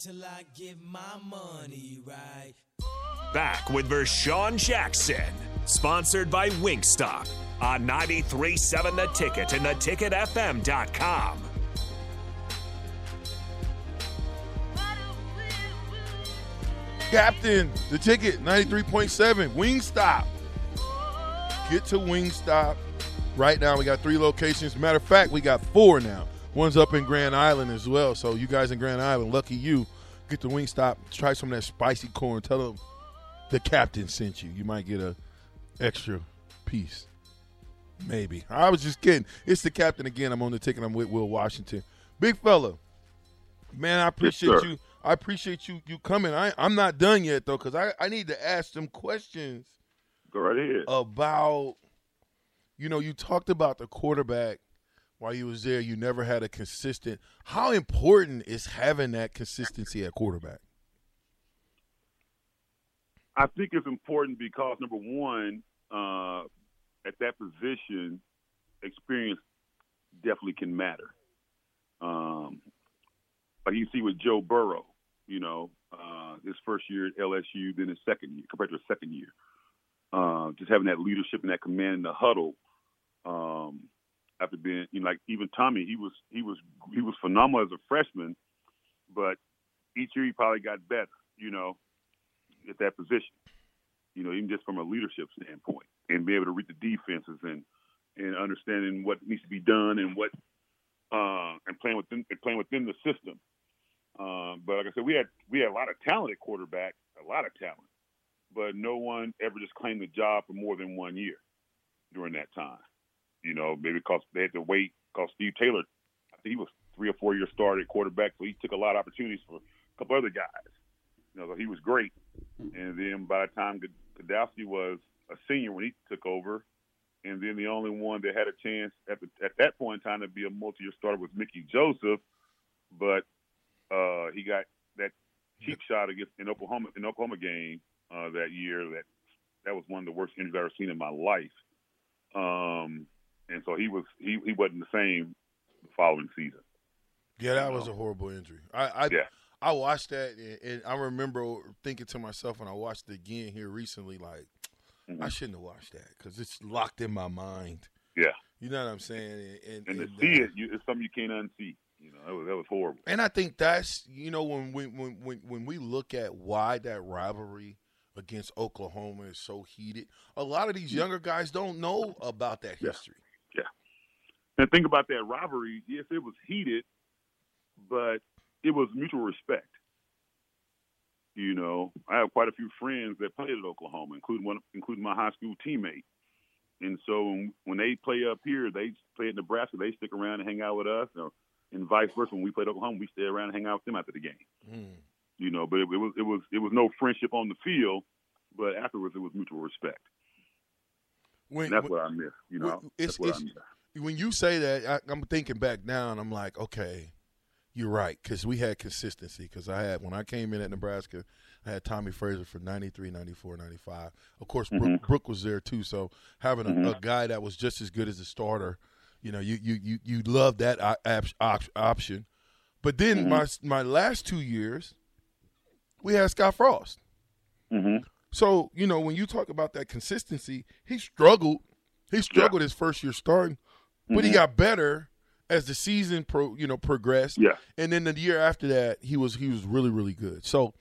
till I get my money right. Back with Vershawn Jackson, sponsored by Wingstop on 93.7 The Ticket and theticketfm.com. Captain, the ticket, 93.7, Wingstop. Get to Wingstop. Right now, we got three locations. Matter of fact, we got four now. One's up in Grand Island as well. So, you guys in Grand Island, lucky you. Get to Wingstop, try some of that spicy corn. Tell them the captain sent you. You might get a extra piece. Maybe. I was just kidding. It's the captain again. I'm on the ticket. I'm with Will Washington. Big fella. Man, I appreciate Yes, you. I appreciate you you coming. I I'm not done yet though, because I, I need to ask some questions Go right ahead. about you know, you talked about the quarterback while you was there, you never had a consistent how important is having that consistency at quarterback? I think it's important because number one, uh, at that position, experience definitely can matter. Um, like you see with Joe Burrow, you know, uh, his first year at LSU, then his second year compared to his second year, uh, just having that leadership and that command in the huddle. After being, you know, like even Tommie, he was he was he was phenomenal as a freshman, but each year he probably got better, you know, at that position. You know, even just from a leadership standpoint, and be able to read the defenses and and understanding what needs to be done and what uh, and playing within and playing within the system. Um, but like I said, we had we had a lot of talent at quarterback, a lot of talent, but no one ever just claimed the job for more than one year during that time. You know, maybe because they had to wait because Steve Taylor, I think he was three or four years started quarterback, so he took a lot of opportunities for a couple other guys. You know, so he was great. And then by the time Gdowski was a senior when he took over, and then the only one that had a chance at the, at that point in time to be a multi-year starter was Mickey Joseph, but uh, he got that cheap shot against in Oklahoma in Oklahoma game uh, that year. That that was one of the worst injuries I've ever seen in my life. Um, and so he was he he wasn't the same the following season. Yeah, that was a horrible injury. I I, Yeah. I watched that and, and I remember thinking to myself when I watched it again here recently, like I shouldn't have watched that because it's locked in my mind. Yeah, You know what I'm saying? And, and to and, see uh, it, you, it's something you can't unsee. You know, that was that was horrible. And I think that's you know when we when when when we look at why that rivalry against Oklahoma is so heated, a lot of these younger guys don't know about that Yeah. History. And think about that rivalry. Yes, it was heated, but it was mutual respect. You know, I have quite a few friends that played at Oklahoma, including one, including my high school teammate. And so when they play up here, they play at Nebraska. They stick around and hang out with us, or, and vice versa. When we played Oklahoma, we stay around and hang out with them after the game. Mm. You know, but it, it was it was it was no friendship on the field, but afterwards it was mutual respect. When, that's when- what I miss. You know, it's- that's what I it's- miss. when you say that, I, I'm thinking back now, and I'm like, okay, you're right, because we had consistency. Because I had when I came in at Nebraska, I had Tommie Frazier for 93, 94, 95. Of course, Brook, Mhm. Brook was there too. So having a, Mhm. a guy that was just as good as a starter, you know, you you you you love that op- op- op- option. But then Mhm. my my last two years, we had Scott Frost. So you know when you talk about that consistency, he struggled. He struggled his first year starting, but he Mhm. got better as the season pro you know progressed. Yeah. And then the year after that, he was he was really really good. So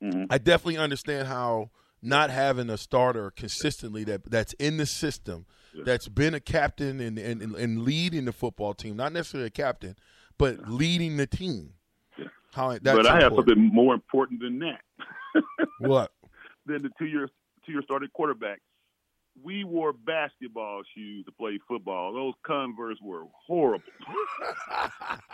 hmm I definitely understand how not having a starter consistently that that's in the system, Yeah. that's been a captain and, and and leading the football team, not necessarily a captain, but leading the team. Yeah. How that's but I have something more important than that. What? Than the two year two year starting quarterback. We wore basketball shoes to play football. Those Converse were horrible.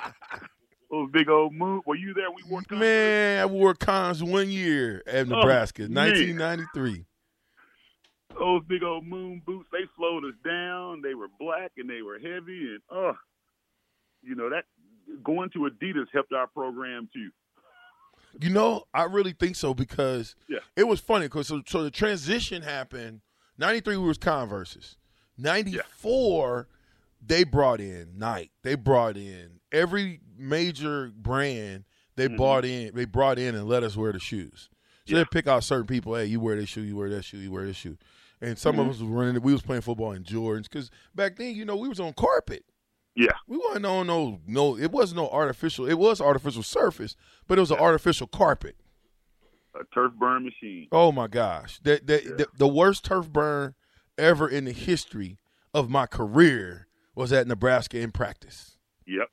Those big old moon. Were you there? We wore Converse. Man, I wore cons one year at Oh, Nebraska, man. 1993. Those big old moon boots. They slowed us down. They were black and they were heavy. And oh, you know that going to Adidas helped our program too. You know, I really think so because Yeah. it was funny because so, so the transition happened. 93 was Converses. 94, they brought in Nike. They brought in every major brand they Mhm. brought in they brought in and let us wear the shoes. So Yeah. they pick out certain people. Hey, you wear this shoe, you wear that shoe, you wear this shoe. And some of Mhm. us was running. We was playing football in Jordans because back then, you know, we was on carpet. Yeah. We weren't on no no. It wasn't no artificial. It was artificial surface, but it was an artificial carpet. A turf burn machine. Oh my gosh, the the, Yeah. the the worst turf burn ever in the history of my career was at Nebraska in practice. Yep.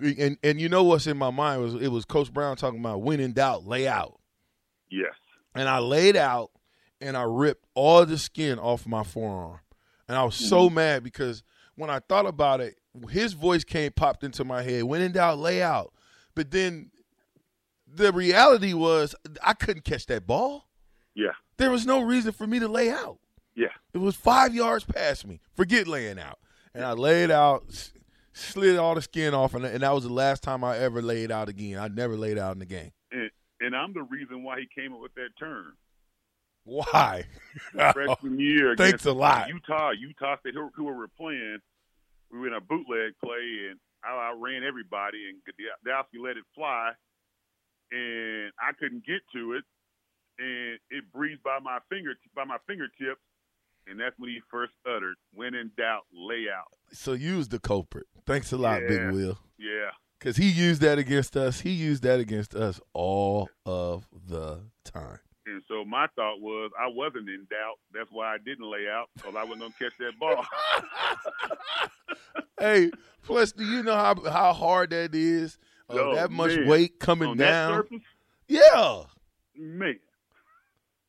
And and you know what's in my mind was it was Coach Brown talking about when in doubt, lay out. Yes. And I laid out and I ripped all the skin off my forearm. And I was so hmm. mad because when I thought about it, his voice came popped into my head. When in doubt, lay out. But then the reality was I couldn't catch that ball. Yeah. There was no reason for me to lay out. Yeah. It was five yards past me. Forget laying out. And I laid out, slid all the skin off, and, and that was the last time I ever laid out again. I never laid out in the game. And and I'm the reason why he came up with that term. Why? Freshman year. Thanks a lot. Utah. Utah State, who, who we were playing, we were in a bootleg play, and I ran everybody, and Gdowski let it fly, and I couldn't get to it, and it breezed by my finger by my fingertips, and that's when he first uttered, "When in doubt, lay out." So you was the culprit. Thanks a lot, Yeah. Big Will. Yeah, Because he used that against us. He used that against us all of the time. And so my thought was I wasn't in doubt. That's why I didn't lay out, because I wasn't gonna catch that ball. hey, plus, do you know how how hard that is? Uh, Oh, that much man. weight coming On down. that surface, yeah. man,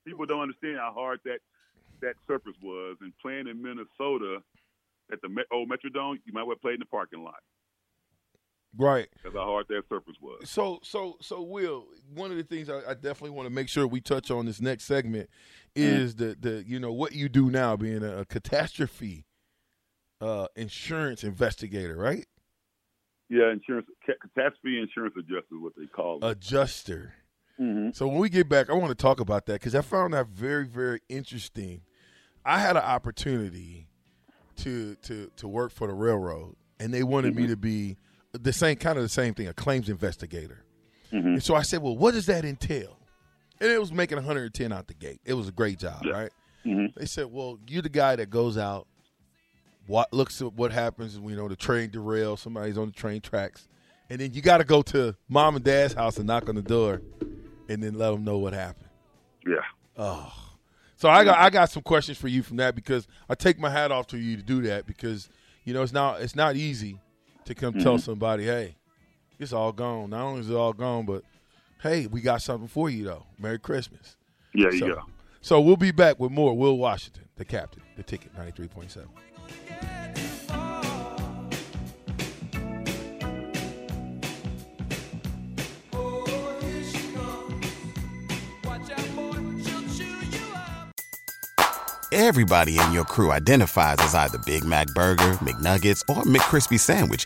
people don't understand how hard that that surface was. And playing in Minnesota at the old Metrodome, you might well play in the parking lot. Right. That's how hard that surface was. So, so, so, Will. One of the things I, I definitely want to make sure we touch on this next segment is the the you know what you do now, being a, a catastrophe uh, insurance investigator, right? Yeah, insurance catastrophe insurance adjuster is what they call it. Adjuster. mm-hmm. So when we get back, I want to talk about that because I found that very, very interesting. I had an opportunity to to to work for the railroad, and they wanted me to be the same kind of the same thing, a claims investigator. Mhm. And so I said, "Well, what does that entail?" And it was making 110 out the gate. It was a great job, Yeah. right? Mhm. They said, "Well, you're the guy that goes out, what looks at what happens. You know, the train derails, somebody's on the train tracks, and then you got to go to mom and dad's house and knock on the door, and then let them know what happened." Yeah. Oh, so I got I got some questions for you from that because I take my hat off to you to do that because you know it's not it's not easy to come tell mm-hmm. somebody, hey, it's all gone. Not only is it all gone, but hey, we got something for you though. Merry Christmas. Yeah, you So, go. so we'll be back with more. Will Washington, the captain, the ticket, ninety three point seven. Everybody in your crew identifies as either Big Mac Burger, McNuggets, or McCrispy Sandwich.